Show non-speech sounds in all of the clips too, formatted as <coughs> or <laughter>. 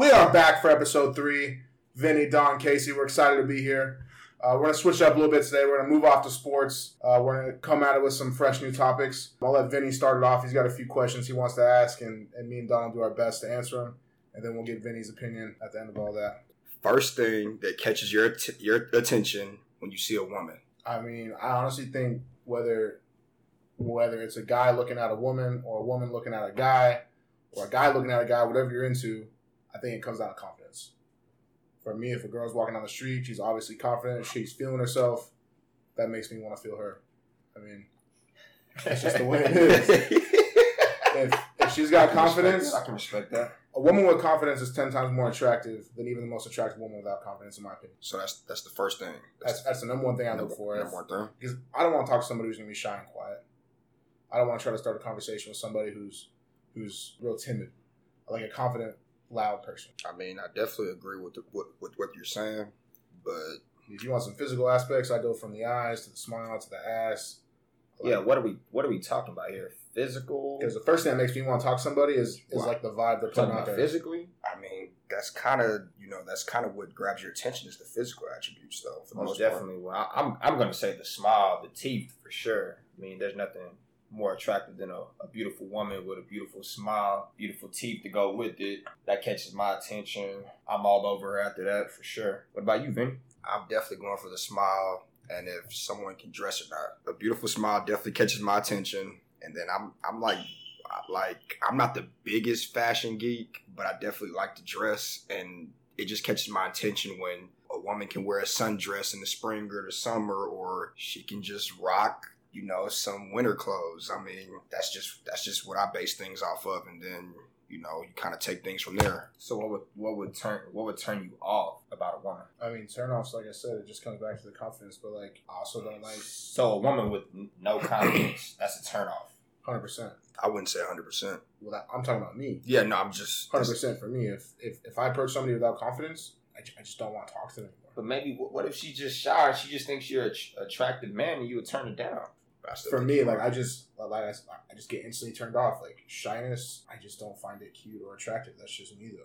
We are back for episode three. Vinny, Don, Casey, we're excited to be here. Uh, we're going to switch up a little bit today. We're going to move off to sports. Uh, we're going to come at it with some fresh new topics. I'll let Vinny start it off. He's got a few questions he wants to ask, and, and me and Don will do our best to answer them. And then we'll get Vinny's opinion at the end of all that. First thing that catches your att- your attention when you see a woman. I mean, I honestly think whether whether it's a guy looking at a woman or a woman looking at a guy or a guy looking at a guy, whatever you're into, I think it comes down to confidence. For me, if a girl's walking down the street, she's obviously confident, she's feeling herself. That makes me want to feel her. I mean, that's just the way it is. <laughs> If, if she's got confidence, I can respect that. a woman with confidence is ten times more attractive than even the most attractive woman without confidence, in my opinion. So that's that's the first thing. That's that's the number one thing I look for. number one thing. because I don't want to talk to somebody who's gonna be shy and quiet. I don't want to try to start a conversation with somebody who's who's real timid. I like a confident, loud person. I mean, I definitely agree with the, with, with what you're saying, but If you want some physical aspects, I go from the eyes to the smile to the ass. Yeah, what are we what are we talking about here? Physical? Because the first thing that makes me want to talk to somebody is is Wow. like the vibe they're putting out there. physically? I mean, that's kind of you know that's kind of what grabs your attention is the physical attributes, though. For the Most most part. definitely. Well, I'm I'm gonna say the smile, the teeth for sure. I mean, there's nothing more attractive than a, a beautiful woman with a beautiful smile, beautiful teeth to go with it. That catches my attention. I'm all over her after that for sure. What about you, Vinny? I'm definitely going for the smile, and if someone can dress or not, a beautiful smile definitely catches my attention. And then I'm I'm like like I'm not the biggest fashion geek, but I definitely like to dress, and it just catches my attention when a woman can wear a sundress in the spring or the summer, or she can just rock. You know, some winter clothes. I mean, that's just that's just what I base things off of, and then you know, you kind of take things from there. So what would what would turn what would turn you off about a woman? I mean, turnoffs, like I said, it just comes back to the confidence. But like, I also don't like So a woman with no confidence, that's a turn off. hundred percent. I wouldn't say 100%. Well, that, I'm talking about me. Yeah, no, I'm just Hundred percent for me. If if if I approach somebody without confidence, I, I just don't want to talk to them anymore. But maybe what what if she's just shy? She just thinks you're an attractive man, and you would turn her down. I For me, like. I just like I, I just get instantly turned off. Like shyness, I just don't find it cute or attractive. That's just me though.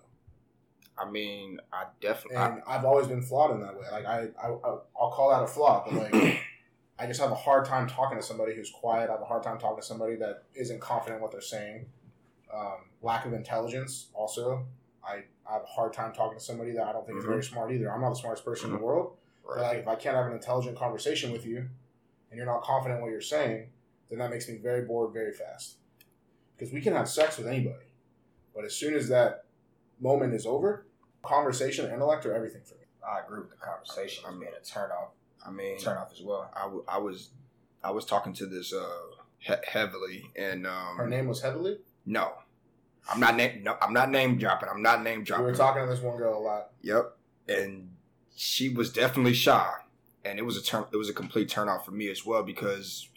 I mean, I definitely. And I've always been flawed in that way. Like I, I I'll call that a flaw, but like <coughs> I just have a hard time talking to somebody who's quiet. I have a hard time talking to somebody that isn't confident in what they're saying. Um, lack of intelligence, also. I, I have a hard time talking to somebody that I don't think is very smart either. I'm not the smartest person in the world. But like, if I can't have an intelligent conversation with you, and you're not confident in what you're saying, then that makes me very bored very fast. Because we can have sex with anybody, but as soon as that moment is over, conversation, and intellect are everything for me. I agree with the conversation. I mean, a turn off, I mean, turn off as well. I, w- I was, I was talking to this uh he- heavily, and um, Her name was Heavily. No, I'm not name. No, I'm not name dropping. I'm not name dropping. We dropping. were talking to this one girl a lot. Yep, and she was definitely shy, and it was a turn. It was a complete turn off for me as well because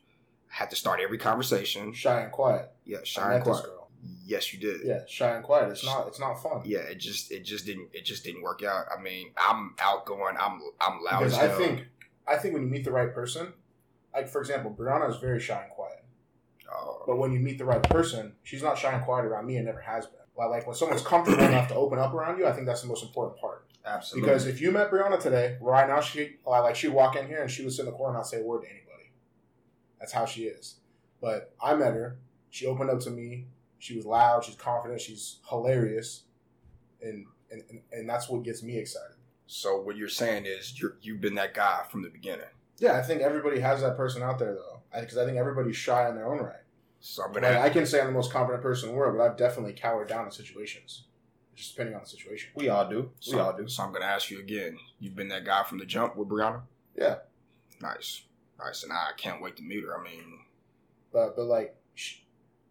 I had to start every conversation. Shy and quiet. Yeah, shy and quiet. girl. Yes, you did. Yeah, shy and quiet. It's not. It's not fun. Yeah, it just it just didn't it just didn't work out. I mean, I'm outgoing. I'm I'm loud because as I think, I think when you meet the right person, like for example, Brianna is very shy and quiet. Oh, But when you meet the right person, she's not shy and quiet around me and never has been. Like, like when someone's comfortable enough to open up around you, I think that's the most important part. Absolutely. Because if you met Brianna today, right now she like she'd walk in here and she would sit in the corner and not say a word to anybody. That's how she is. But I met her. She opened up to me. She was loud. She's confident. She's hilarious, and and, and, that's what gets me excited. so what you're saying is you're you've been that guy from the beginning. Yeah, I think everybody has that person out there though, because I, think everybody's shy in their own right. So I'm gonna. I can say I'm the most confident person in the world, but I've definitely cowered down in situations, just depending on the situation. we all do. We all do. So I'm gonna ask you again. You've been that guy from the jump with Brianna. Yeah. Nice, nice, and I can't wait to meet her. I mean, But but like she,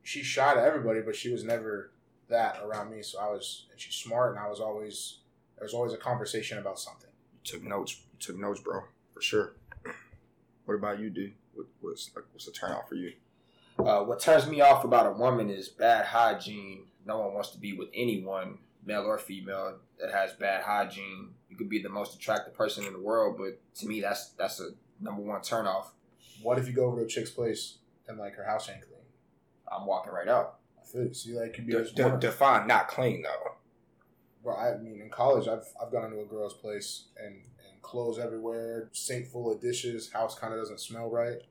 she's shy to everybody, but she was never that around me. So I was, and she's smart, and I was always there was always a conversation about something. you took notes. You took notes, bro, for sure. <clears throat> What about you, dude? What, what's like, what's the turn off for you? Uh, what turns me off about a woman is bad hygiene. No one wants to be with anyone, male or female, that has bad hygiene. You could be the most attractive person in the world, but to me, that's that's a number one turn off. What if you go over to a chick's place and like her house ain't clean? I'm walking right out. I feel you. See, like could be de- define not clean though. Well, I mean, in college, I've I've gone into a girl's place and and clothes everywhere, sink full of dishes, house kind of doesn't smell right.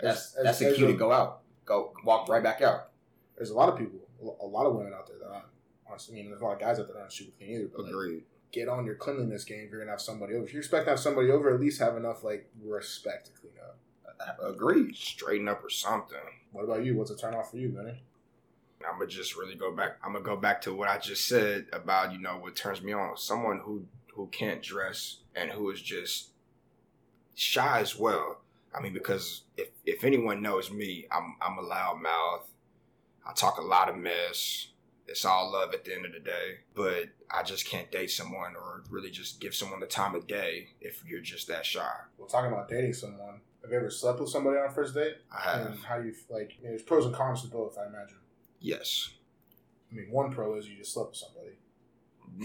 That's As- that's as- the cue to go out. Go walk right back out. There's a lot of people, a lot of women out there that aren't. Honestly, I mean, there's a lot of guys out there that aren't super clean either. But like, get on your cleanliness game if you're gonna have somebody over. If you expect to have somebody over, at least have enough like respect to clean up. Agreed. Straighten up or something. What about you? What's a turn off for you, Vinny? I'm gonna just really go back. I'm gonna go back to what I just said about you know what turns me on. Someone who who can't dress and who is just shy as well. I mean, because if if anyone knows me, I'm I'm a loud mouth. I talk a lot of mess. It's all love at the end of the day. But I just can't date someone or really just give someone the time of day if you're just that shy. Well, talking about dating someone, have you ever slept with somebody on a first date? I have. And how do you like? I mean, there's pros and cons to both, I imagine. Yes. I mean, one pro is you just slept with somebody.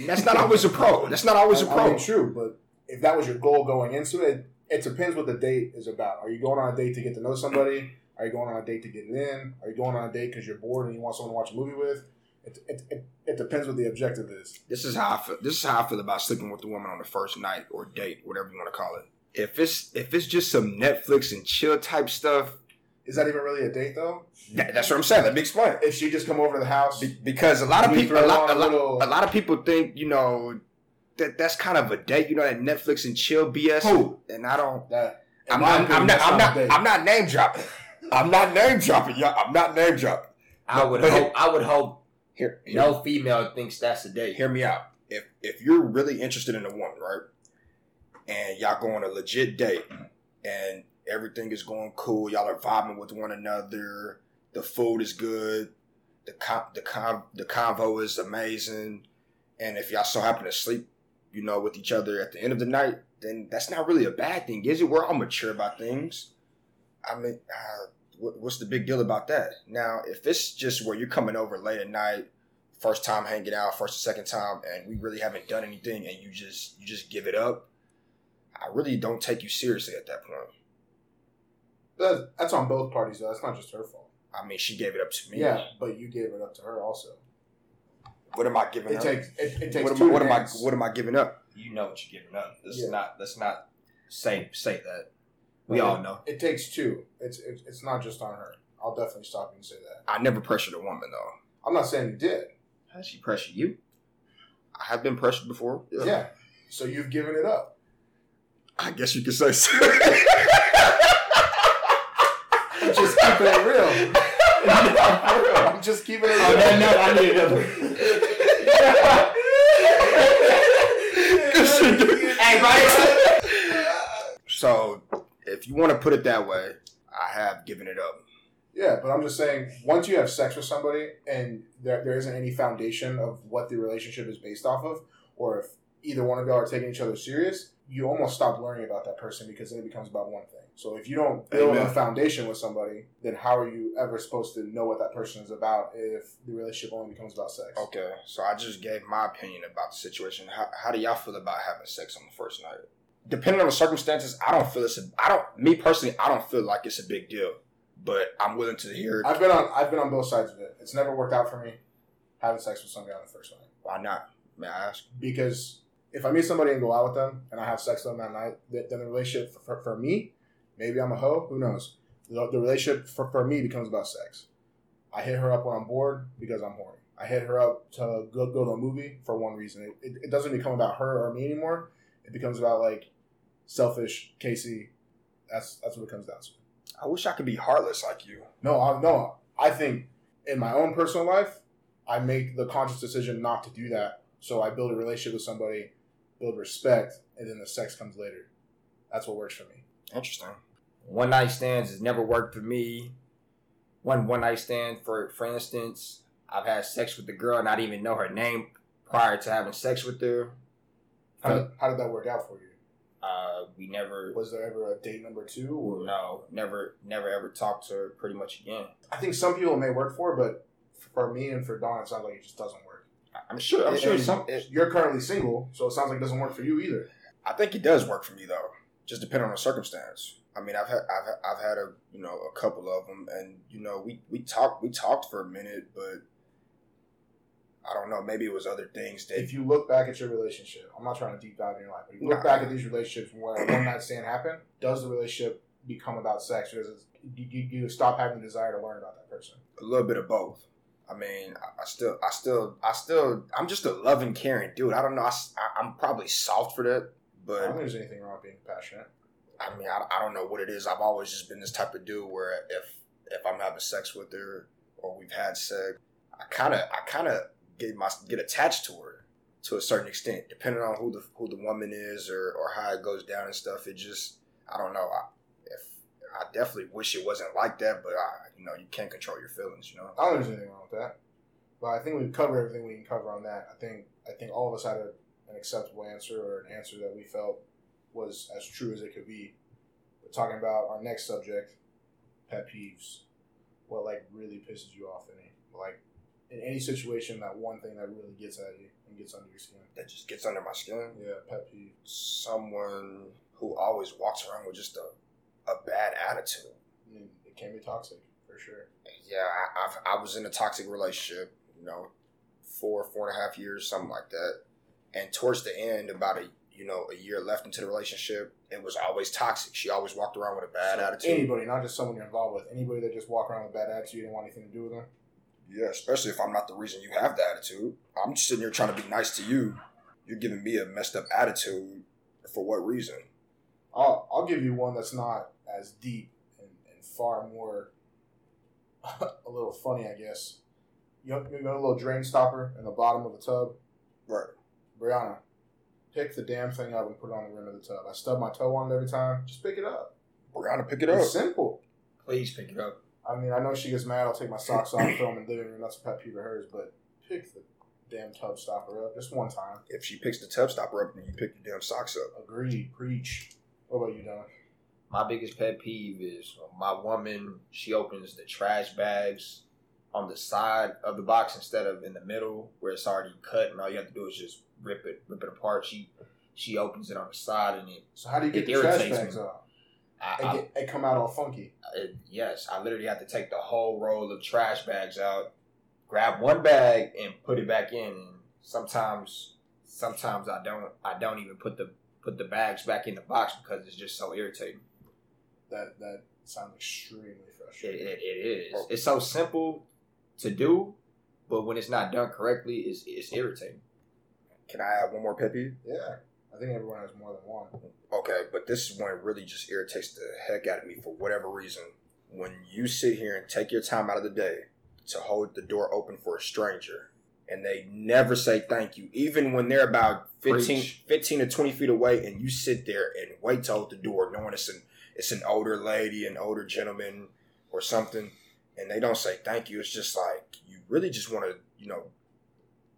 That's not always a pro. That's not always a I- I pro. mean, true, but if that was your goal going into it, it depends what the date is about. Are you going on a date to get to know somebody? Are you going on a date to get it in? Are you going on a date because you're bored and you want someone to watch a movie with? It, it, it, it depends what the objective is. This is how I feel. This is how I feel about sleeping with the woman on the first night or date, whatever you want to call it. If it's if it's just some Netflix and chill type stuff, Is that even really a date though? that- that's what I'm saying. Let me explain. If she just come over to the house, Be- because a lot of people, a lot, a, a lot, little- a lot of people think you know that that's kind of a date. You know that Netflix and chill BS. Who? And I don't. that I'm not. opinion, I'm not. that's I'm not. I'm not name dropping. I'm not name dropping. y'all. I'm not name dropping. I would But- hope. I would hope Here, here, no female thinks that's a date. hear me out. If if you're really interested in a woman, right, and y'all go on a legit date, and everything is going cool, y'all are vibing with one another, the food is good, the con- the con- the convo is amazing, and if y'all so happen to sleep, you know, with each other at the end of the night, then that's not really a bad thing, is it? We're all mature about things. I mean, uh, what's the big deal about that? Now, if it's just where you're coming over late at night first time hanging out, first or second time, and we really haven't done anything, and you just you just give it up. I really don't take you seriously at that point. That's, that's on both parties though. That's not just her fault. I mean, she gave it up to me. Yeah, but you gave it up to her also. What am I giving It up? takes it, it takes what am, two I, what am I what am I giving up? You know what you're giving up. Let's Yeah. not. Let's not say say that. We Well, all know. It takes two. It's it, it's not just on her. I'll definitely stop you and say that. I never pressured a woman though. I'm not saying you did. How does she pressure you? I have been pressured before. Yeah. So you've given it up. I guess you could say so. Just keeping it real. I'm just keeping it real. <laughs> On that note, I need another. <laughs> hey, right? So, if you want to put it that way, I have given it up. Yeah, but I'm just saying, once you have sex with somebody and there, there isn't any foundation of what the relationship is based off of, or if either one of y'all are taking each other serious, you almost stop learning about that person because then it becomes about one thing. So if you don't build Amen. a foundation with somebody, then how are you ever supposed to know what that person is about if the relationship only becomes about sex? Okay, so I just gave my opinion about the situation. How, how do y'all feel about having sex on the first night? Depending on the circumstances, I don't feel it's a. I don't. Me personally, I don't feel like it's a big deal. But I'm willing to hear. I've been on I've been on both sides of it. It's never worked out for me having sex with somebody on the first night. Why not? May I ask? because if I meet somebody and go out with them and I have sex with them that night, then the relationship for, for me, maybe I'm a hoe, who knows? The, the relationship for, for me becomes about sex. I hit her up when I'm bored because I'm horny. I hit her up to go, go to a movie for one reason. It, it, it doesn't become about her or me anymore. It becomes about like selfish Casey. That's that's what it comes down to. I wish I could be heartless like you. No, I, no. I think in my own personal life, I make the conscious decision not to do that. So I build a relationship with somebody, build respect, and then the sex comes later. That's what works for me. Interesting. One night stands has never worked for me. One one night stand, for for instance, I've had sex with the girl and I didn't even know her name prior to having sex with her. How did, how did that work out for you? Uh, we never, Was there ever a date number two? Or no, never, never ever talked to her pretty much again. I think some people may work for, but for me and for Don, it sounds like it just doesn't work. I'm sure. I'm And- sure some. It, you're currently single, so it sounds like it doesn't work for you either. I think it does work for me though. Just depending on the circumstance. I mean, I've had I've had- I've had a you know a couple of them, and you know we we talked we talked for a minute, but I don't know. Maybe it was other things that If you look back at your relationship, I'm not trying to deep dive in your life, but if you look Nah. back at these relationships where one night stand happened, does the relationship become about sex, or does it, you, you, you stop having the desire to learn about that person? a little bit of both. I mean, I, I still, I still, I still, I'm just a loving, caring dude. I don't know. I, am probably soft for that, I don't but think there's anything wrong with being passionate. I mean, I, I don't know what it is. I've always just been this type of dude where if if I'm having sex with her or we've had sex, I kind of, I kind of get my get attached to her to a certain extent, depending on who the who the woman is or or how it goes down and stuff. It just, I don't know. I, if I definitely wish it wasn't like that, but I, you know, you can't control your feelings. You know. I don't think there's anything wrong with that. But I think we've covered everything we can cover on that. I think I think all of us had a, an acceptable answer or an answer that we felt was as true as it could be. We're talking about our next subject, pet peeves. What like really pisses you off in it? Like in any situation, that one thing that really gets at you and gets under your skin. That just gets under my skin. Yeah, pet peeve. Someone who always walks around with just a, a bad attitude. I mean, it can be toxic for sure. Yeah, I, I've, I was in a toxic relationship, you know, four, four and a half years, something like that. And towards the end, about a you know a year left into the relationship, it was always toxic. She always walked around with a bad So attitude. Anybody, not just someone you're involved with. Anybody that just walk around with a bad attitude and want anything to do with them. Yeah, especially if I'm not the reason you have the attitude. I'm just sitting here trying to be nice to you. You're giving me a messed up attitude. For what reason? I'll I'll give you one that's not as deep and, and far more <laughs> a little funny, I guess. You know, you know, a little drain stopper in the bottom of the tub. Right. Brianna, pick the damn thing up and put it on the rim of the tub. I stub my toe on it every time. Just pick it up. Brianna, pick it up. Simple. Please pick it up. I mean, I know she gets mad. I'll take my socks off, throw them in the living room. That's a pet peeve of hers. But pick the damn tub stopper up just one time. If she picks the tub stopper up, then you pick your damn socks up. Agreed. Preach. What about you, Don? My biggest pet peeve is my woman. She opens the trash bags on the side of the box instead of in the middle where it's already cut, and all you have to do is just rip it, rip it apart. She she opens it on the side, and it. So how do you get the trash bags me. off? I, They, I, get, they come out all funky. it- yes, I literally have to take the whole roll of trash bags out, grab one bag, and put it back in. Sometimes, sometimes I don't. I don't even put the put the bags back in the box because it's just so irritating. That that sounds extremely frustrating. it, it is. Oh. It's so simple to do, but when it's not done correctly, it's, it's irritating. Can I have one more pet peeve? Yeah, I think everyone has more than one. Okay, but this is when it really just irritates the heck out of me for whatever reason. When you sit here and take your time out of the day to hold the door open for a stranger and they never say thank you, even when they're about 15, 15 to 20 feet away, and you sit there and wait to hold the door knowing it's an, it's an older lady, an older gentleman, or something, and they don't say thank you. It's just like, you really just want to, you know,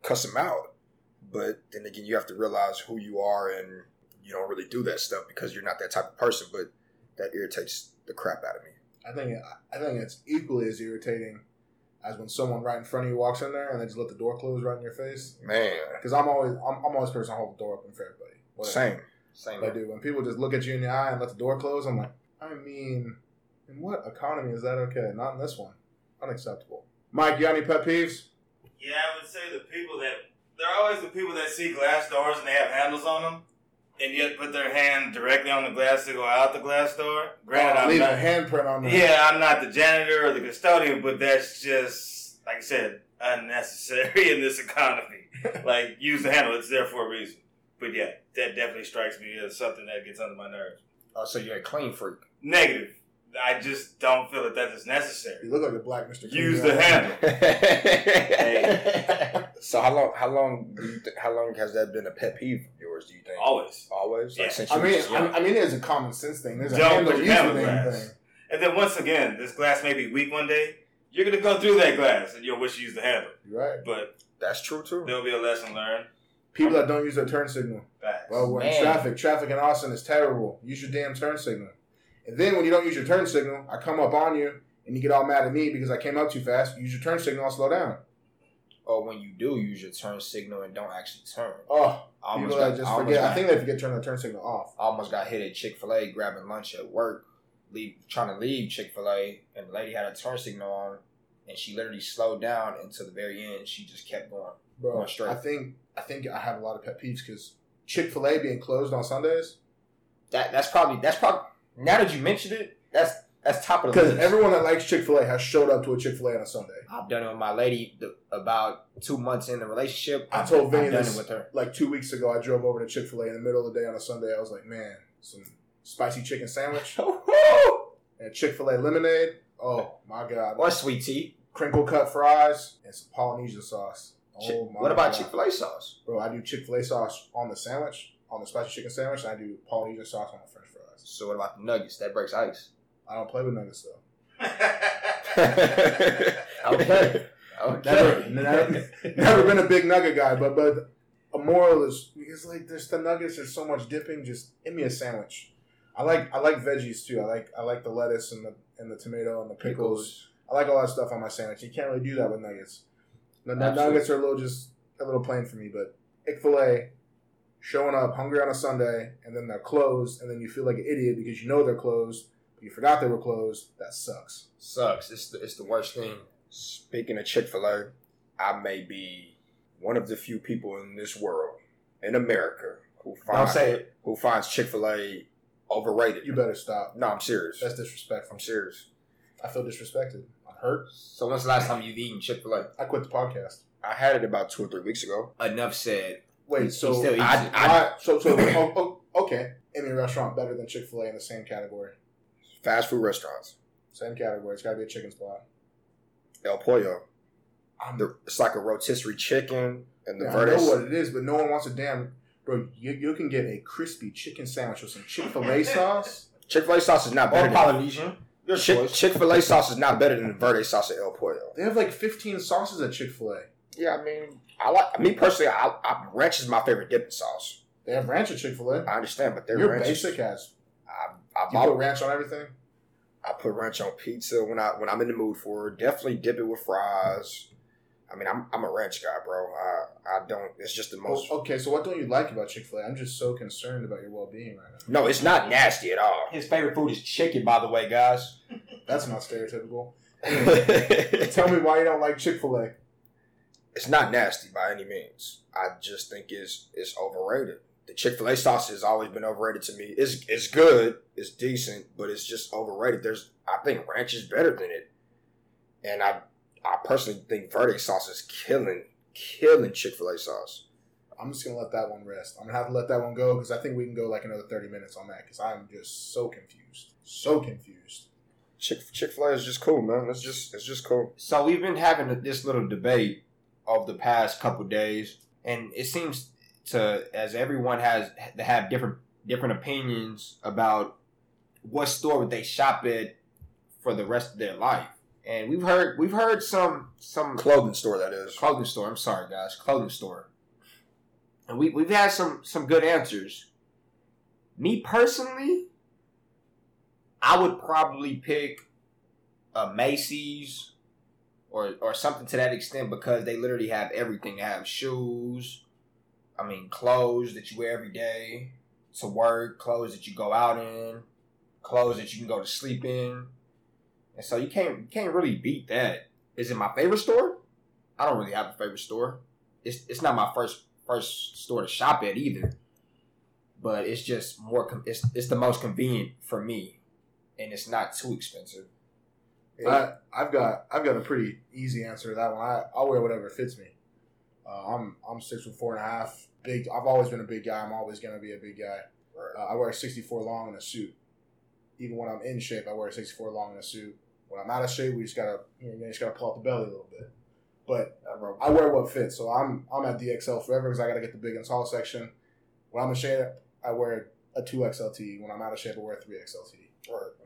cuss them out. But then again, you have to realize who you are and you don't really do that stuff because you're not that type of person. But that irritates the crap out of me. I think I think it's equally as irritating as when someone right in front of you walks in there and they just let the door close right in your face. Man, Because I'm always I'm, I'm always the person to hold the door open for everybody. Whatever. same. Same. But dude, when people just look at you in the eye and let the door close, I'm like, I mean, in what economy is that okay? Not in this one. Unacceptable. Mike, you got any pet peeves? Yeah, I would say the people that they're always the people that see glass doors and they have handles on them, and yet put their hand directly on the glass to go out the glass door. Granted, Oh, I'm leave not. a handprint on there. Yeah, I'm not the janitor or the custodian, but that's just like I said, unnecessary <laughs> in this economy. <laughs> like use the handle; it's there for a reason. But yeah, that definitely strikes me as something that gets under my nerves. oh, so you're a clean freak. Negative. I just don't feel that that is necessary. You look like a black Mr. Clean Use the handle. <laughs> so how long? How long? Do you th- how long has that been a pet peeve of yours? Do you think Always. Always? Like Yeah. since I you were mean, just young? I, I mean, it's a common sense thing. There's a Don't handle put your use hand the on damn glass. thing. And then once again, this glass may be weak one day. You're gonna go through that glass, and you'll wish you used the handle. Right. But That's true too. there'll be a lesson learned. People that don't use their turn signal. Facts. Well, we're in traffic. Traffic in Austin is terrible. Use your damn turn signal. And then when you don't use your turn signal, I come up on you and you get all mad at me because I came up too fast. Use your turn signal, I'll slow down. Or when you do use your turn signal and don't actually turn. Oh, I almost people got, that just I forget. I think they forget turn the turn signal off. I almost got hit at Chick Fil A grabbing lunch at work, leave trying to leave Chick Fil A, and the lady had a turn signal on, and she literally slowed down until the very end. She just kept going. bro. Going straight. I think I think I have a lot of pet peeves because Chick Fil A being closed on Sundays. That that's probably that's probably now that you mentioned it, that's that's top of the list. Because everyone that likes Chick Fil A has showed up to a Chick Fil A on a Sunday. I've done it with my lady th- about two months in the relationship. I told Vinny this it with her. like two weeks ago. I drove over to Chick Fil A in the middle of the day on a Sunday. I was like, man, some spicy chicken sandwich <laughs> and Chick Fil A lemonade. Oh my god! or sweet tea. Crinkle cut fries and some Polynesian sauce. Oh my what about Chick Fil A sauce? Bro, I do Chick Fil A sauce on the sandwich, on the spicy chicken sandwich, and I do Polynesian sauce on the French fries. So what about the nuggets? That breaks ice. I don't play with nuggets though. <laughs> Okay. okay. Never, never, never been a big nugget guy, but but a moral is because like there's the nuggets. There's so much dipping. Just give me a sandwich. I like I like veggies too. I like I like the lettuce and the and the tomato and the pickles. I like all that stuff on my sandwich. You can't really do that with nuggets. The, the Absolutely. nuggets are a little just a little plain for me, but Chick Fil A showing up hungry on a Sunday and then they're closed and then you feel like an idiot because you know they're closed, but you forgot they were closed. That sucks. Sucks. It's the, it's the worst thing. Speaking of Chick Fil A, I may be one of the few people in this world, in America, who Don't finds say it. who finds Chick Fil A overrated. You better stop. No, I'm serious. That's disrespectful. I'm serious. I feel disrespected. I'm hurt. So when's the last time you've eaten Chick Fil A? I quit the podcast. I had it about two or three weeks ago. Enough said. Wait, so still eats I- so so oh, oh, okay. Any restaurant better than Chick Fil A in the same category? Fast food restaurants. Same category. It's got to be a chicken spot. El Pollo. I'm, The, it's like a rotisserie chicken and the yeah, I know what it is, but no one wants a damn. Bro, you, you can get a crispy chicken sandwich with some Chick Fil A <laughs> sauce. Chick Fil A sauce is not Or better. than Polynesian. Your Chick choice. Chick Fil A sauce is not better than the verde sauce at El Pollo. They have like 15 sauces at Chick Fil A. Yeah, I mean, I like me personally. I, I ranch is my favorite dipping sauce. They have ranch at Chick Fil A. I understand, but their You're ranch. basic as. I, I, You I, put ranch on everything. I put ranch on pizza when I when I'm in the mood for it. Definitely dip it with fries. I mean, I'm I'm a ranch guy, bro. I I don't. It's just the most. Oh, okay, so what don't you like about Chick Fil A? I'm just so concerned about your well being right now. No, it's not nasty at all. His favorite food is chicken, by the way, guys. <laughs> That's not stereotypical. <laughs> Tell me why you don't like Chick Fil A. it's not nasty by any means. I just think it's it's overrated. The Chick Fil A sauce has always been overrated to me. It's it's good, it's decent, but it's just overrated. There's I think ranch is better than it, and I I personally think verde sauce is killing killing Chick Fil A sauce. I'm just gonna let that one rest. I'm gonna have to let that one go because I think we can go like another 30 minutes on that because I'm just so confused, so confused. Chick Chick Fil A is just cool, man. It's just it's just cool. So we've been having this little debate over the past couple days, and it seems to as everyone has to have different different opinions about what store would they shop at for the rest of their life. And we've heard we've heard some some Clothing store that is. clothing store. I'm sorry, guys, clothing store. And we we've had some some good answers. Me personally, I would probably pick a Macy's or or something to that extent because they literally have everything. They have shoes, I mean clothes that you wear every day to work, clothes that you go out in, clothes that you can go to sleep in. And so you can't you can't really beat that. Is it my favorite store? I don't really have a favorite store. It's it's not my first first store to shop at either. But it's just more. con- It's it's the most convenient for me, and it's not too expensive. I, I've got I've got a pretty easy answer to that one. I I'll wear whatever fits me. Uh, I'm I'm six foot four and a half. Big. I've always been a big guy. I'm always gonna be a big guy. Uh, I wear a 64 long in a suit. Even when I'm in shape, I wear a 64 long in a suit. When I'm out of shape, we just gotta you, know, you just gotta pull out the belly a little bit. But I wear what fits. So I'm I'm at DXL forever because I gotta get the big and tall section. When I'm in shape, I wear a two XLT. When I'm out of shape, I wear a three XLT.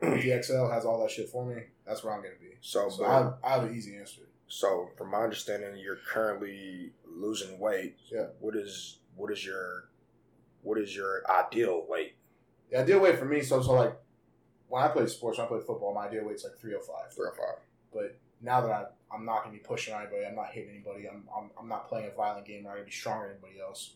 <clears throat> DXL has all that shit for me. That's where I'm gonna be. So, So but- I I have an easy answer. So, from my understanding, you're currently losing weight. Yeah. What is what is your what is your ideal weight? The ideal weight for me, so so like when I play sports, when I play football, my ideal weight's like 305. Three oh or oh five. But now that I, I'm not gonna be pushing anybody, I'm not hitting anybody, I'm, I'm, I'm not playing a violent game where I'm gonna be stronger than anybody else.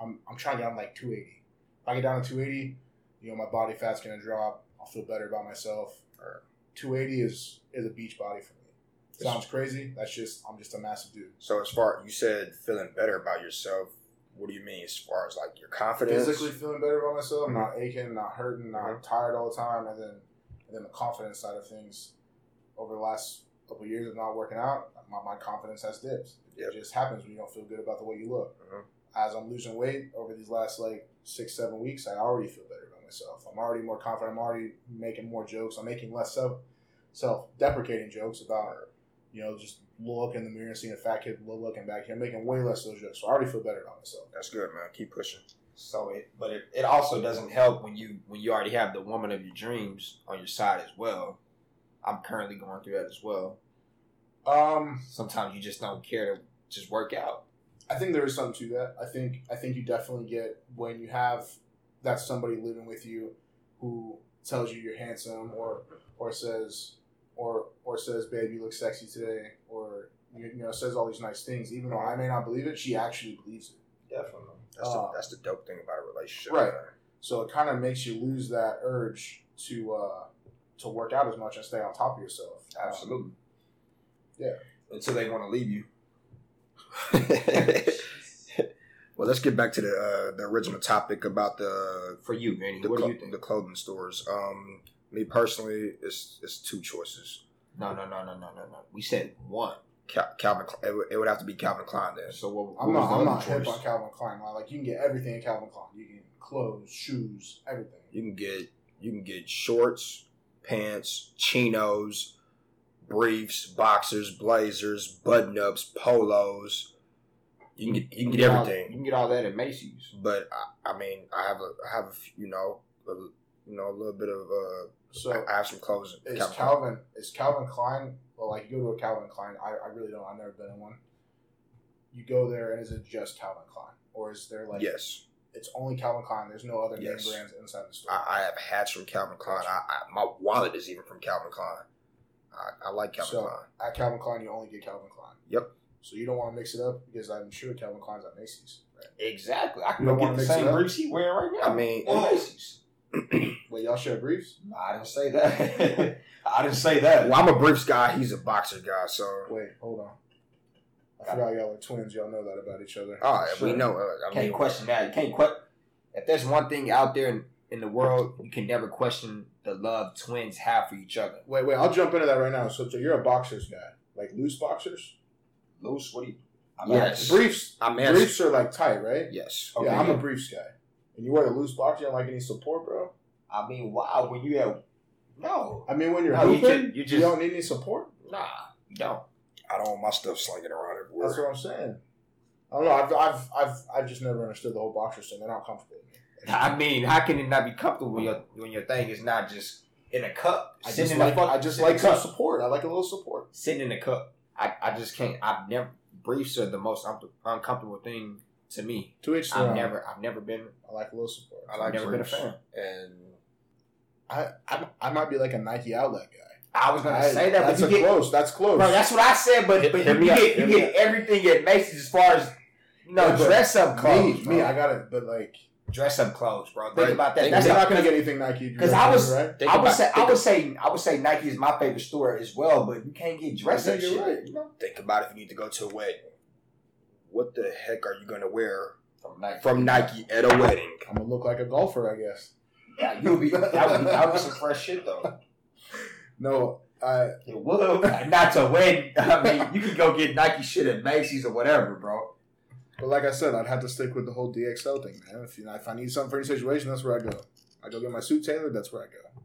I'm, I'm trying to get down like 280. If I get down to 280, you know my body fat's gonna drop. I'll feel better about myself. Or 280 is is a beach body for me. Sounds crazy. That's just I'm just a massive dude. So as far you said feeling better about yourself, what do you mean as far as like your confidence? Physically feeling better about myself, not aching, not hurting, not tired all the time, and then and then the confidence side of things. Over the last couple of years of not working out, my, my confidence has dipped. Yep. It just happens when you don't feel good about the way you look. Mhm. As I'm losing weight over these last like six, seven weeks, I already feel better about myself. I'm already more confident. I'm already making more jokes. I'm making less self self deprecating jokes about you know just look in the mirror and seeing a fat kid looking back here. I'm making way less of those jokes. So I already feel better about myself. That's good, man. Keep pushing. So it, but it, it also doesn't help when you when you already have the woman of your dreams on your side as well. I'm currently going through that as well. Um, Sometimes you just don't care to just work out. I think there is something to that. I think I think you definitely get when you have that somebody living with you who tells you you're handsome or or says or or says, "Babe, you look sexy today," or you, you know says all these nice things. Even though I may not believe it, she actually believes it. Definitely. That's Uh, the that's the dope thing about a relationship. Right. So it kind of makes you lose that urge to uh, to work out as much and stay on top of yourself. Um, Absolutely. Yeah. Until they want to leave you. <laughs> well, let's get back to the uh, the original topic about the For you, Vinny, the, what do you think? the clothing stores. Um, me personally, it's it's two choices. No, no, no, no, no, no, no. We said one. Cal- Calvin, Kle- it would, it would have to be Calvin Klein then. So what? I'm what not. was I'm not other hip on Calvin Klein. Like you can get everything in Calvin Klein. You can clothes, shoes, everything. You can get you can get shorts, pants, chinos, briefs, boxers, blazers, button ups, polos. You can get you can get all- everything. You can get all that at Macy's. But I, I mean, I have a I have a f- you know a, you know a little bit of uh So I have some clothes. Is Calvin Calvin, is Calvin Klein well like you go to a Calvin Klein I, I really don't I've never been in one. You go there and is it just Calvin Klein? Or is there like yes, it's only Calvin Klein, there's no other Yes. name brands inside the store. I, I have hats from Calvin Klein. I, I, my wallet is even from Calvin Klein. I, I like Calvin So- Klein. At Calvin Klein you only get Calvin Klein. Yep. So you don't want to mix it up because I'm sure Calvin Klein's at Macy's. Right? Exactly. I can You go get the same up? briefs he wearing right now. I mean, Macy's. <clears throat> Wait, y'all share briefs? No, I didn't say that. <laughs> I didn't say that. well, I'm a briefs guy. He's a boxer guy. So, Wait, hold on. I forgot y'all are twins. Y'all know that about each other. all right, we Sure. know. Uh, I can't mean, question that. You can't question. If there's one thing out there in, in the world, you can never question the love twins have for each other. Wait, wait, I'll jump into that right now. So, so you're a boxers guy. Like loose boxers? Loose, what do you? I'm Yes. Briefs I'm briefs are like tight, right? Yes. Okay, yeah, I'm a briefs guy. And you wear the loose box, you don't like any support, bro? I mean, wow. When you have no, I mean, when you're No, you hooping, ju- you you, just- don't need any support. nah, you don't. I don't want my stuff slinging around everywhere. That's what I'm saying. I don't know. I've, I've, I've, I've just never understood the whole boxer thing. They're not comfortable. I mean, how can it not be comfortable when your when your thing is not just in a cup? I just in like, the I just like some support. I like a little support. sitting in a cup. I, I just can't. I've never briefs are the most un- uncomfortable thing to me. To each I've own. never I've never been I like a little support. I like I've never been a fan. And I, I, I might be like a Nike outlet guy. I was gonna I- say that, That's but a you get, close. That's close. bro. That's what I said. But Hit- but hit you me up, get you get everything at Macy's as far as you know Yeah, dress up clothes. me, bro. me, I got it. But like, dress up clothes, bro. Think Right. about that. Think That's they're not not gonna get anything Nike. because I was right. I would about- say I would say I would say Nike is my favorite store as well, but you can't get dress up think shit. you're right. You know, think about if you need to go to a wedding. What the heck are you going to wear from Nike. from Nike at a wedding? I'm gonna look like a golfer, I guess. Yeah, you'll be that would be that would be some fresh shit though. <laughs> No, I It would not to win. <laughs> I mean, you can go get Nike shit at Macy's or whatever, bro. but like I said, I'd have to stick with the whole DXL thing, man. If you know, if I need something for any situation, that's where I go. I go get my suit tailored. That's where I go.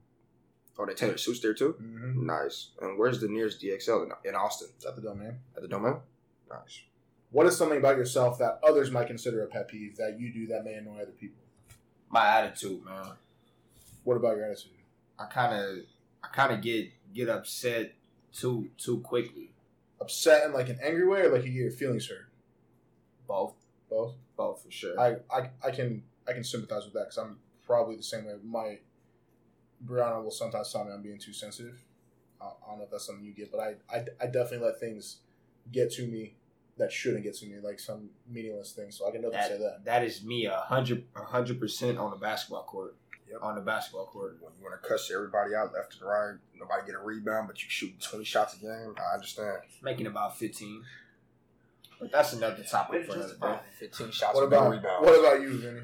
Oh, they tailor suits there too? Mm-hmm. Nice. And where's the nearest DXL in, in Austin? At the domain. At the Domain? Nice. What is something about yourself that others might consider a pet peeve that you do that may annoy other people? My attitude, man. What about your attitude? I kind of, I kind of get get upset too too quickly. Upset in like an angry way, or like you get your feelings hurt? Both, Both. both for sure. I, I, I can I can sympathize with that because I'm probably the same way. My Brianna will sometimes tell me I'm being too sensitive. I, I don't know if that's something you get, but I, I, I definitely let things get to me that shouldn't get to me, like some meaningless things. So I can definitely say that. that is me a hundred a hundred percent on the basketball court. Yep. on the basketball court. When you want to cuss everybody out left and right, nobody get a rebound, but you shoot twenty shots a game. I understand. Making about fifteen. But that's another topic for another day. Fifteen shots What about rebounds. what about you, Vinny?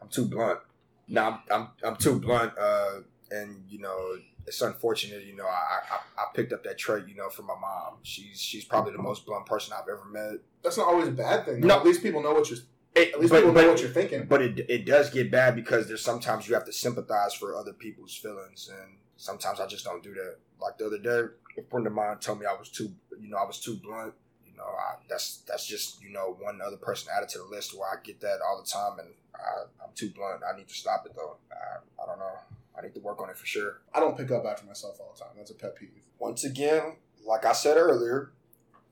I'm too blunt. No, I'm I'm, I'm too blunt. Uh, and you know, it's unfortunate. You know, I, I I picked up that trait. You know, from my mom. She's she's probably the most blunt person I've ever met. That's not always a bad thing. No. at least people know what you're. It, At least but, people know what you're thinking. But it it does get bad because there's sometimes you have to sympathize for other people's feelings, and sometimes I just don't do that. Like the other day, a friend of mine told me I was too, you know, I was too blunt. You know, I, that's that's just you know one other person added to the list where I get that all the time, and I, I'm too blunt. I need to stop it though. I, I don't know. I need to work on it for sure. I don't pick up after myself all the time. That's a pet peeve. Once again, like I said earlier,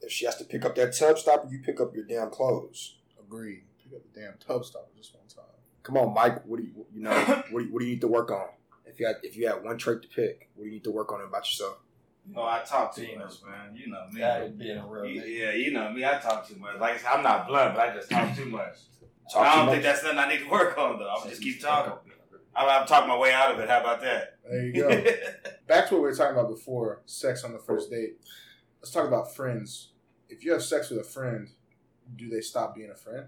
if she has to pick up that tub stopper, you pick up your damn clothes. Agreed. Pick up the damn tub stopper just one time. Come on, Mike. What do you you know? what do you, what do you need to work on? If you had if you had one trait to pick, what do you need to work on about yourself? No, I talk too much, man. You know me. That being a real You- yeah, you know me. I talk too much. Like I said, I'm not blunt, but I just talk too much. Talk I don't much? think that's something I need to work on though. I'll just keep talking. I'm, I'm talking my way out of it. How about that? There you go. <laughs> Back to what we were talking about before: sex on the first date. Let's talk about friends. If you have sex with a friend, do they stop being a friend,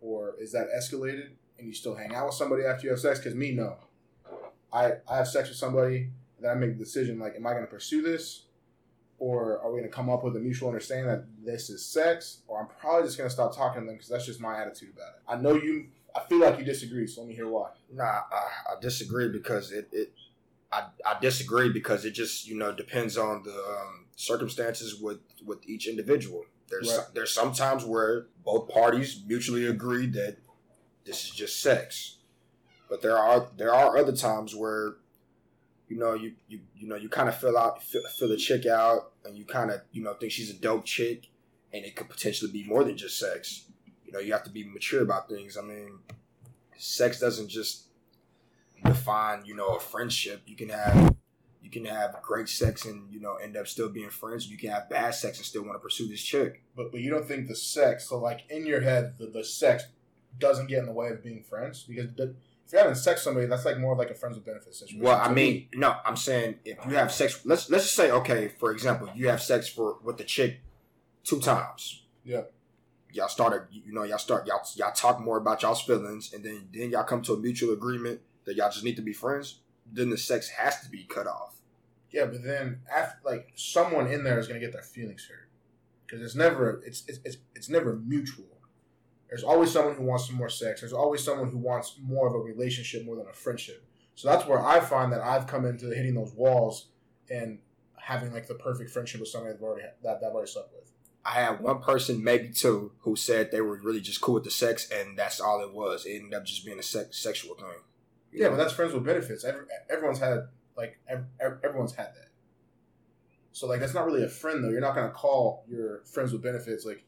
or is that escalated and you still hang out with somebody after you have sex? Because me, no. I I have sex with somebody, then I make the decision like, am I going to pursue this, or are we going to come up with a mutual understanding that this is sex, or I'm probably just going to stop talking to them because that's just my attitude about it. I know you. I feel like you disagree, so let me hear why. Nah, I, I disagree because it, it I, I disagree because it just you know depends on the um, circumstances with with each individual. There's Right. there's some times where both parties mutually agree that this is just sex, but there are there are other times where you know you you you know you kind of fill out fill, fill a chick out and you kind of you know think she's a dope chick and it could potentially be more than just sex. You know you have to be mature about things. I mean, sex doesn't just define you know a friendship. You can have you can have great sex and you know end up still being friends. You can have bad sex and still want to pursue this chick. but but you don't think the sex so like in your head the, the sex doesn't get in the way of being friends because the, if you're having sex with somebody that's like more of like a friends with benefits situation Well, I mean, no, I'm saying if you have sex, let's let's just say, okay, for example, you have sex for with the chick two times. Yeah. Y'all started, you know, y'all start, y'all y'all talk more about y'all's feelings, and then then y'all come to a mutual agreement that y'all just need to be friends. Then the sex has to be cut off. yeah but then after like someone in there is to get their feelings hurt because it's never it's, it's it's it's never mutual there's always someone who wants some more sex there's always someone who wants more of a relationship more than a friendship so that's where i find that i've come into hitting those walls and having like the perfect friendship with somebody I've already that, that I've already slept with I had one person, maybe two, who said they were really just cool with the sex, and that's all it was. It ended up just being a sex, sexual thing. Yeah, know? but that's friends with benefits. Every, everyone's had like ev- ev- everyone's had that. So like that's not really a friend though. You're not gonna call your friends with benefits like,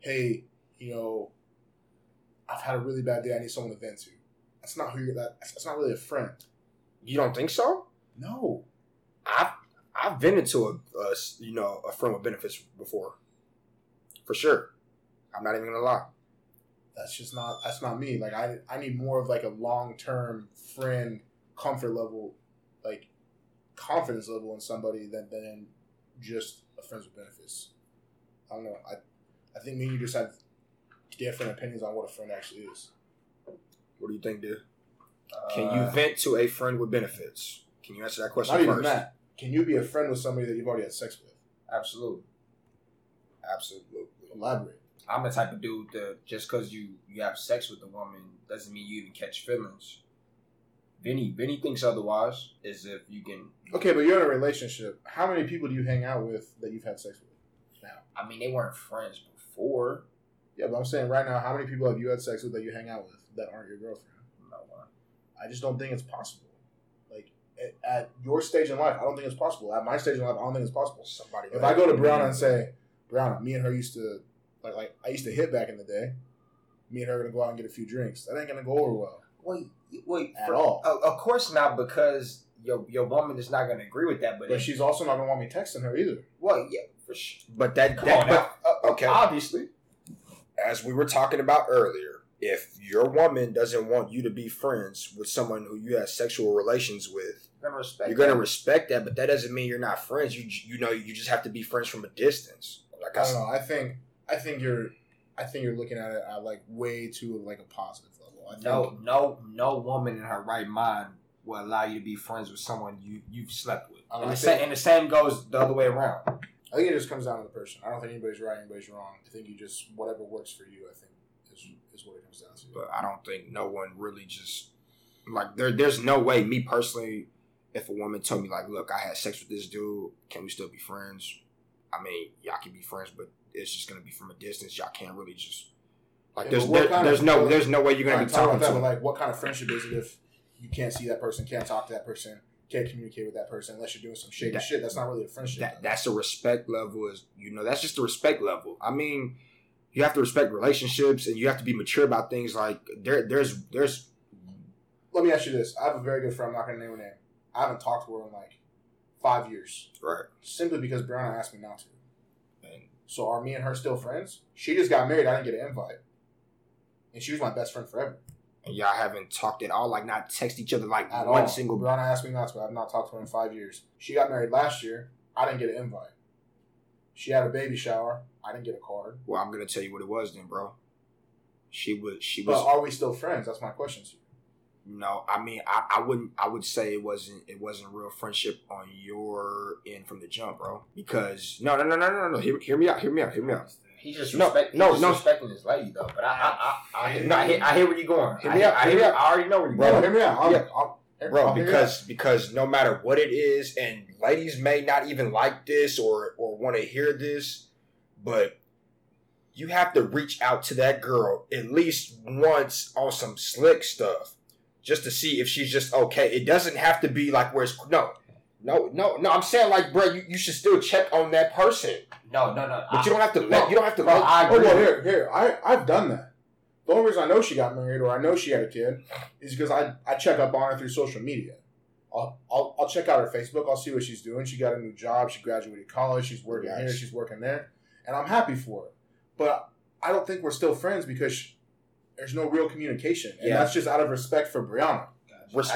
hey, you know, I've had a really bad day. I need someone to vent to. That's not who you're. That that's not really a friend. you don't think so? No. I've I've been into a you know a friend with benefits before, for sure. I'm not even gonna lie. That's just not. That's not me. Like I I need more of like a long term friend comfort level, like confidence level in somebody than than just a friends with benefits. I don't know. I I think me and you just have different opinions on what a friend actually is. What do you think, dude? Can you Uh, vent to a friend with benefits? Can you answer that question Not even first? that. Can you be a friend with somebody that you've already had sex with? Absolutely. Absolutely. Elaborate. I'm the type of dude that just because you you have sex with a woman doesn't mean you even catch feelings. Vinny Vinny thinks otherwise. Is if you can. Okay, but you're in a relationship. How many people do you hang out with that you've had sex with? Now. I mean, they weren't friends before. Yeah, but I'm saying right now, how many people have you had sex with that you hang out with that aren't your girlfriend? No one. I just don't think it's possible. Like at, at your stage in life, I don't think it's possible. At my stage in life, I don't think it's possible. Somebody. If I go to Brianna and say, Brianna, me and her used to like like I used to hit back in the day. Me and her are gonna go out and get a few drinks. That ain't gonna go over well Wait, wait. at for- all. Of, of course not, because your your woman is not going to agree with that. But, But if, she's also not gonna want me texting her either. well, yeah, for sure. but that, Come that on now. but, uh, okay. Obviously, As we were talking about earlier, if your woman doesn't want you to be friends with someone who you have sexual relations with, You're gonna respect. you're gonna that. respect that, but that doesn't mean you're not friends. You you know you just have to be friends from a distance. Like I, I s- don't know. I think I think you're I think you're looking at it at like way too like a positive level. I think No, no, no woman in her right mind will allow you to be friends with someone you you've slept with. And the, I same, and the same goes the other way around. I think it just comes down to the person. I don't think anybody's right, anybody's wrong. I think you just whatever works for you. I think is is what it comes down to. but I don't think no one really just like there. There's no way. Me personally, if a woman told me like, "Look, I had sex with this dude. Can we still be friends?" I mean, y'all can be friends, but it's just gonna be from a distance. Y'all can't really just like Yeah, there's there- there's of- no there's no way you're gonna be talking that, to. but like, what kind of friendship is it if you can't see that person, can't talk to that person, can't communicate with that person unless you're doing some shady That- shit? That's not really a friendship. that that's a respect level is you know that's just a respect level i mean you have to respect relationships and you have to be mature about things like there there's there's Let me ask you this: I have a very good friend. I'm not going to name her name. I haven't talked to her in like five years, right simply because Brianna asked me not to. and So are me and her still friends? She just got married. I didn't get an invite, and she was my best friend forever. and y'all haven't talked at all like not text each other like At one all. single Brianna asked me not to. But I've not talked to her in five years. She got married last year. I didn't get an invite. She had a baby shower. I didn't get a card. well i'm gonna tell you what it was then bro she was she But was are we still friends? That's my question to you. No i mean I, I wouldn't i would say it wasn't it wasn't real friendship on your end from the jump bro because no no no no no no hear, hear me out hear me out hear me out He's just No, respect, no, no. respecting his lady though. But I, I, I, I, hear no, I, hear, I hear where you're going. Hear I, me hear, out, I, hear hear. I already know where you're Bro, going. hear me out. I'll, Yeah. I'll, bro I'll hear you because because no matter what it is and ladies may not even like this or or want to hear this but you have to reach out to that girl at least once on some slick stuff just to see if she's just okay it doesn't have to be like where it's no no no no i'm saying like bro you, you should still check on that person No, no, no. but I, you don't have to let you don't have to Bro, let I Oh agree. well, here, here. I I've done that. The only reason I know she got married or I know she had a kid is because I I check up on her through social media. I'll, I'll I'll check out her Facebook. I'll see what she's doing. She got a new job. She graduated college. She's working here. She's working there, and I'm happy for her. But I don't think we're still friends because she, there's no real communication, and Yeah. that's just out of respect for Brianna. res-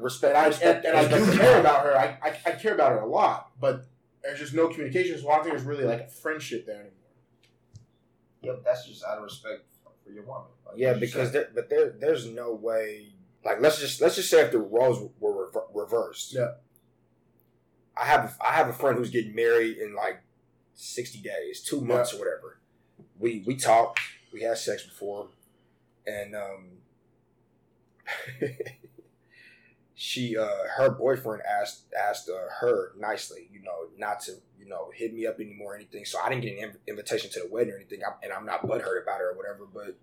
respect And I respect- and, and I do care about her. I, I I care about her a lot, but there's just no communication. So I don't think there's really like a friendship there anymore. yeah, but that's just out of respect for, your woman. Like, Yeah, because there, but there, there's no way. Like, let's just let's just say if the roles were rever- reversed. Yeah. I have I have a friend who's getting married in like sixty days, two months or whatever. We we talked, we had sex before, and um, <laughs> she uh her boyfriend asked asked uh, her nicely, you know, not to you know hit me up anymore or anything. So I didn't get an inv- invitation to the wedding or anything, I, and I'm not butthurt about it or whatever. But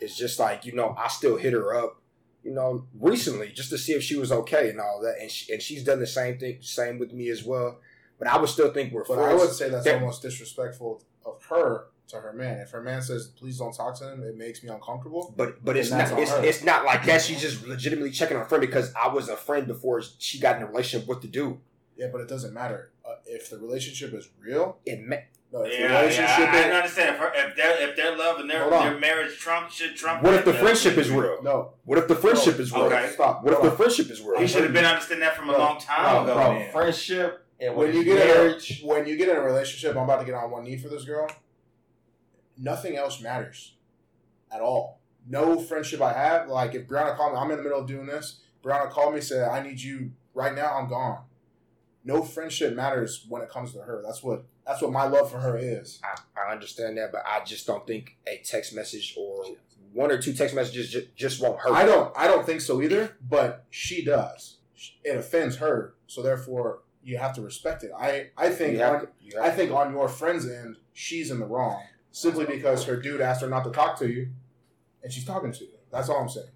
it's just like you know, I still hit her up, you know, recently just to see if she was okay and all that, and she, and she's done the same thing, same with me as well. But I would still think we're But I friends. would say that's There- almost disrespectful of her to her man. If her man says, "Please don't talk to him," it makes me uncomfortable. But but it's not it's, it's not like that. She's just legitimately checking on a friend because I was a friend before she got in a relationship with the dude. Yeah, but it doesn't matter uh, if the relationship is real. It ma- No, if the Yeah, relationship yeah, I, I is understand. If, her, if their if their love and their, their marriage trump should trump. what if the friendship is real? no, What if the friendship is real? Okay. stop. What if Hold the friendship is real? He should have been understanding that from a Bro, long time bro, ago. bro, man. friendship and when when you get marriage. in a, when you get in a relationship, I'm about to get on one knee for this girl. Nothing else matters at all. No friendship I have. Like if Brianna called me, I'm in the middle of doing this. Brianna called me, said, "I need you right now." I'm gone. No friendship matters when it comes to her. That's what that's what my love for her is. I, I understand that, but I just don't think a text message or one or two text messages just, just won't hurt. I don't I don't think so either, but she does. It offends her, so therefore you have to respect it. I I think on, to- you have I think on your friend's end, she's in the wrong simply because her dude asked her not to talk to you, and she's talking to you. That's all I'm saying.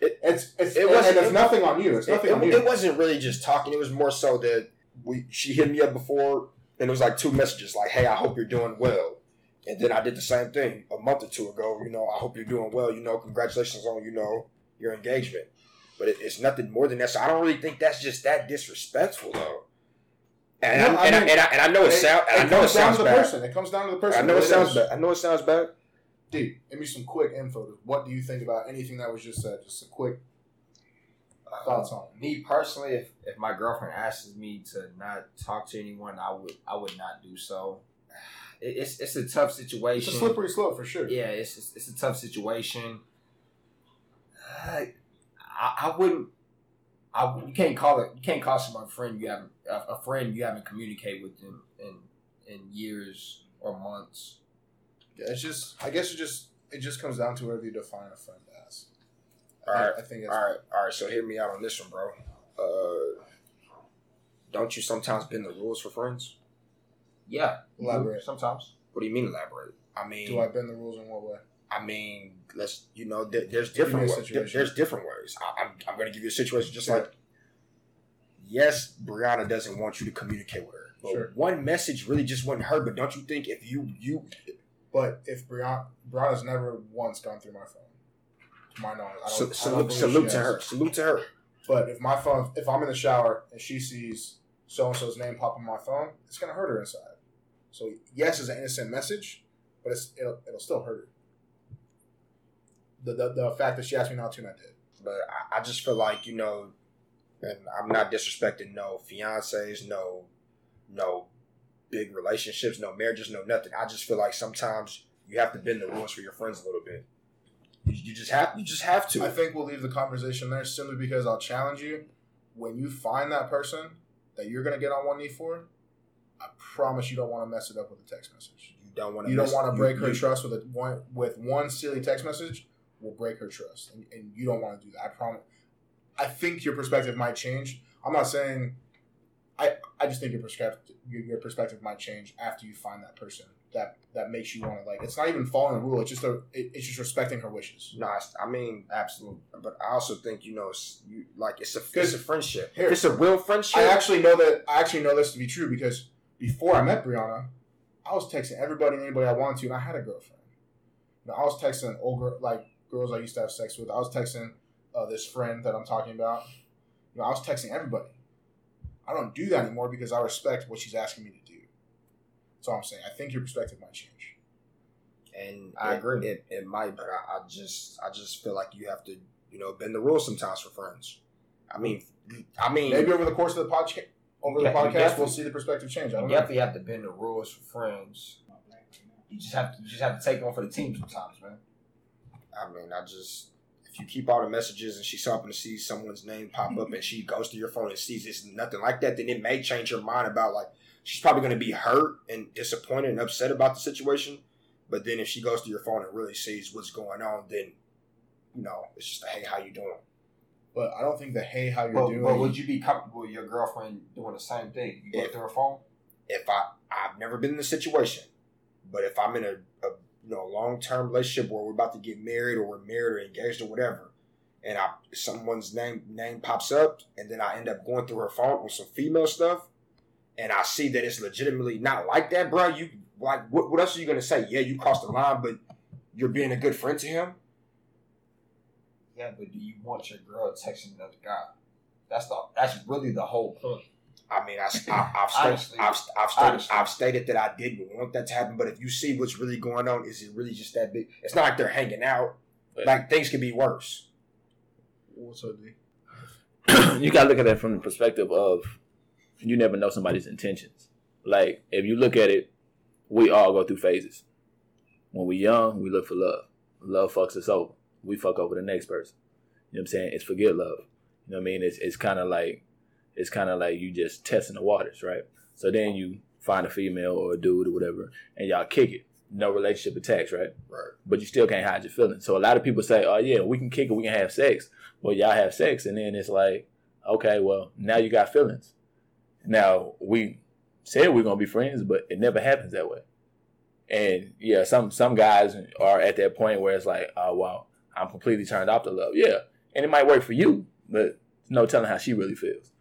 It- it's it's it wasn't- and it's it- nothing on you. It's nothing it- on you. it wasn't really just talking. It was more so that we she hit me up before, and it was like two messages, like, "Hey, I hope you're doing well." And then I did the same thing a month or two ago. You know, I hope you're doing well. You know, congratulations on you know your engagement. But it, it's nothing more than that. So I don't really think that's just that disrespectful, though. And, No, I, I and, I, mean, and, I, and I know it, it, sound, and I know it comes down sounds to the bad. person. It comes down to the person. I know it really sounds does. bad. I know it sounds bad. D, give me some quick info. What do you think about anything that was just said? Just a quick thoughts on it. Me personally, if, if my girlfriend asks me to not talk to anyone, I would I would not do so. <sighs> It, it's it's a tough situation. It's a slippery slope for sure. Yeah, it's it's, it's a tough situation. I, <sighs> I, I wouldn't. I you can't call it. You can't call someone a friend you haven't a, a friend you haven't communicated with them in in years or months. Yeah, it's just. I guess it just it just comes down to whether you define a friend as. All right, I think it's all right, all right. So hear me out on this one, bro. Uh, don't you sometimes bend the rules for friends? Yeah, Elaborate. sometimes. What do you mean elaborate? I mean, Do I bend the rules in what way? I mean, let's you know, there, there's different ways. there's different ways. I, I'm I'm gonna give you a situation just like. Yes, Brianna doesn't want you to communicate with her. But Sure. one message really just wouldn't hurt. But don't you think if you you But if Brianna Brianna's never once gone through my phone, to my knowledge, I don't, sa- I don't salute, salute to her, salute to her. But if my phone, if I'm in the shower and she sees so and so's name pop on my phone, it's gonna hurt her inside. So yes, it's an innocent message, but it's it'll, it'll still hurt her. The, the the fact that she asked me not to, and I did. But I, I just feel like you know, and I'm not disrespecting no fiancés, no, no big relationships, no marriages, no nothing. I just feel like sometimes you have to bend the rules for your friends a little bit. You, you just have you just have to. I think we'll leave the conversation there simply because I'll challenge you. When you find that person that you're gonna get on one knee for, I promise you don't want to mess it up with a text message. you don't want to. You don't want to break her trust with a one with one silly text message. Will break her trust, and, and you don't want to do that. I promise. I think your perspective might change. I'm not saying. I I just think your perspective your, your perspective might change after you find that person that that makes you want to like. It's not even following the rule. It's just a. It, it's just respecting her wishes. No, I mean, Absolutely. but I also think you know, it's, you like it's a it's a friendship. Here. It's a real friendship. I actually know that. I actually know this to be true because before I met Brianna, I was texting everybody and anybody I wanted to, and I had a girlfriend. You know, I was texting older like girls I used to have sex with. I was texting uh, this friend that I'm talking about. You know, I was texting everybody. I don't do that anymore because I respect what she's asking me to do. That's all I'm saying. I think your perspective might change. and I it- agree. It, it might, but I, I just I just feel like you have to you know bend the rules sometimes for friends. I mean, I mean, Maybe over the course of the podcast, over the podcast, we'll see the perspective change. I You don't know. definitely have to bend the rules for friends. You just have to, you just have to take one for the team sometimes, man. I mean, I just if you keep all the messages and she's happened to see someone's name pop up mm-hmm. and she goes to your phone and sees it's nothing like that, then it may change her mind about like she's probably going to be hurt and disappointed and upset about the situation. But then if she goes to your phone and really sees what's going on, then you know it's just a hey, how you doing? But I don't think the hey, how you're But, doing. but would you be comfortable with your girlfriend doing the same thing? You go If- through her phone? If I I've never been in a situation, but if I'm in a, a you know long term relationship where we're about to get married or we're married or engaged or whatever, and I someone's name name pops up, and then I end up going through her phone with some female stuff, and I see that it's legitimately not like that, bro. You like what? What else are you gonna say? Yeah, you crossed the line, but you're being a good friend to him. Yeah, but do you want your girl texting another guy? That's the that's really the whole point. I mean, I, I, <laughs> I've, stated, Honestly. I've, I've, stated, I've stated that I didn't want that to happen, but if you see what's really going on, is it really just that big? It's not like they're hanging out. But- Like things could be worse. What's up, D? <clears throat> you gotta look at it from the perspective of you never know somebody's intentions. Like if you look at it, we all go through phases. When we young, we look for love. Love fucks us over. We fuck over the next person. You know what I'm saying? It's forget love. You know what I mean? It's it's kind of like it's kind of like you just testing the waters, right? So then you find a female or a dude or whatever, and y'all kick it. No relationship attacks, right? Right. But you still can't hide your feelings. So a lot of people say, "Oh yeah, we can kick it, we can have sex." Well, y'all have sex, and then it's like, okay, well now you got feelings. Now we said we're gonna be friends, but it never happens that way. And yeah, some some guys are at that point where it's like, oh wow, I'm completely turned off to love. Yeah, and it might work for you, but no telling how she really feels.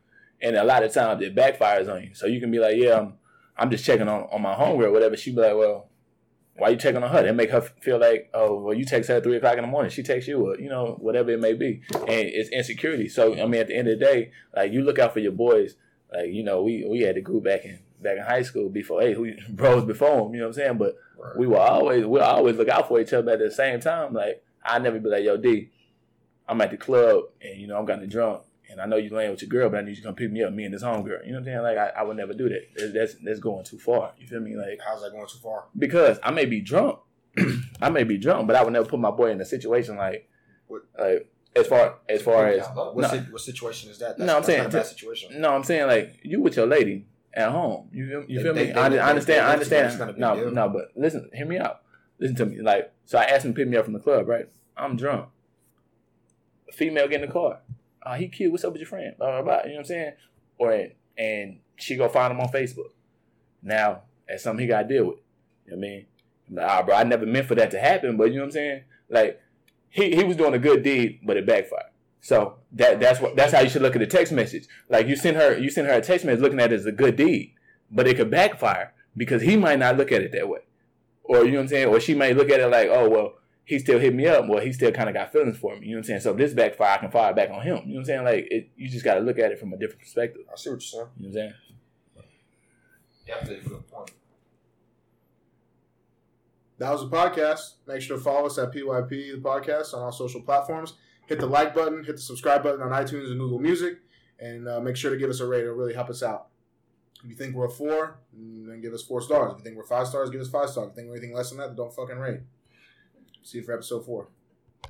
And a lot of times it backfires on you. So you can be like, yeah, I'm, I'm just checking on, on my homegirl or whatever. She'd be like, well, why you checking on her? That make her feel like, oh, well, you text her at three o'clock in the morning. She texts you, or you know, whatever it may be, and it's insecurity. So I mean, at the end of the day, like you look out for your boys. Like you know, we we had a group back in back in high school before hey, who <laughs> bros before him, you know what I'm saying? But we were always we always look out for each other. But at the same time, like I never be like, yo, D, I'm at the club and you know I'm getting drunk and I know you're laying with your girl, but I need you to come pick me up, me and this homegirl. You know what I'm saying? Like I, I would never do that. That's, that's going too far. You feel me? Like How's that going too far? because I may be drunk, <clears throat> I may be drunk, but I would never put my boy in a situation like What- like as far as far as what, no. si- what situation is that? That's, No, I'm saying- bad situation. No, I'm saying like you with your lady at home. You feel, you They- feel they- me? they- I, I understand. I live together, it's understand. not a big No, deal. no, but listen, hear me out. Listen to me. Like, so I asked him to pick me up from the club. Right? I'm drunk. A female get in the car. Oh, he cute. What's up with your friend? Blah blah blah. You know what I'm saying? Or and she go find him on Facebook. Now that's something he got to deal with. You know what I mean? I'm like, ah, bro, I never meant for that to happen, but you know what I'm saying? Like, he he was doing a good deed, but it backfired. So that that's what that's how you should look at the text message. Like you send her you send her a text message looking at it as a good deed, but it could backfire because he might not look at it that way, or you know what I'm saying, or she might look at it like, oh well, he still hit me up, well he still kind of got feelings for me. You know what I'm saying? So if this backfire, I can fire back on him. You know what I'm saying? Like it, you just got to look at it from a different perspective. I see what you're saying. You know what I'm saying? Definitely a good point. That was the podcast. Make sure to follow us at PYP the podcast on all social platforms. Hit the like button, hit the subscribe button on iTunes and Google Music, and uh, make sure to give us a rate. It'll really help us out. If you think we're a four, then give us four stars. If you think we're five stars, give us five stars. If you think we're anything less than that, then don't fucking rate. See you for episode four.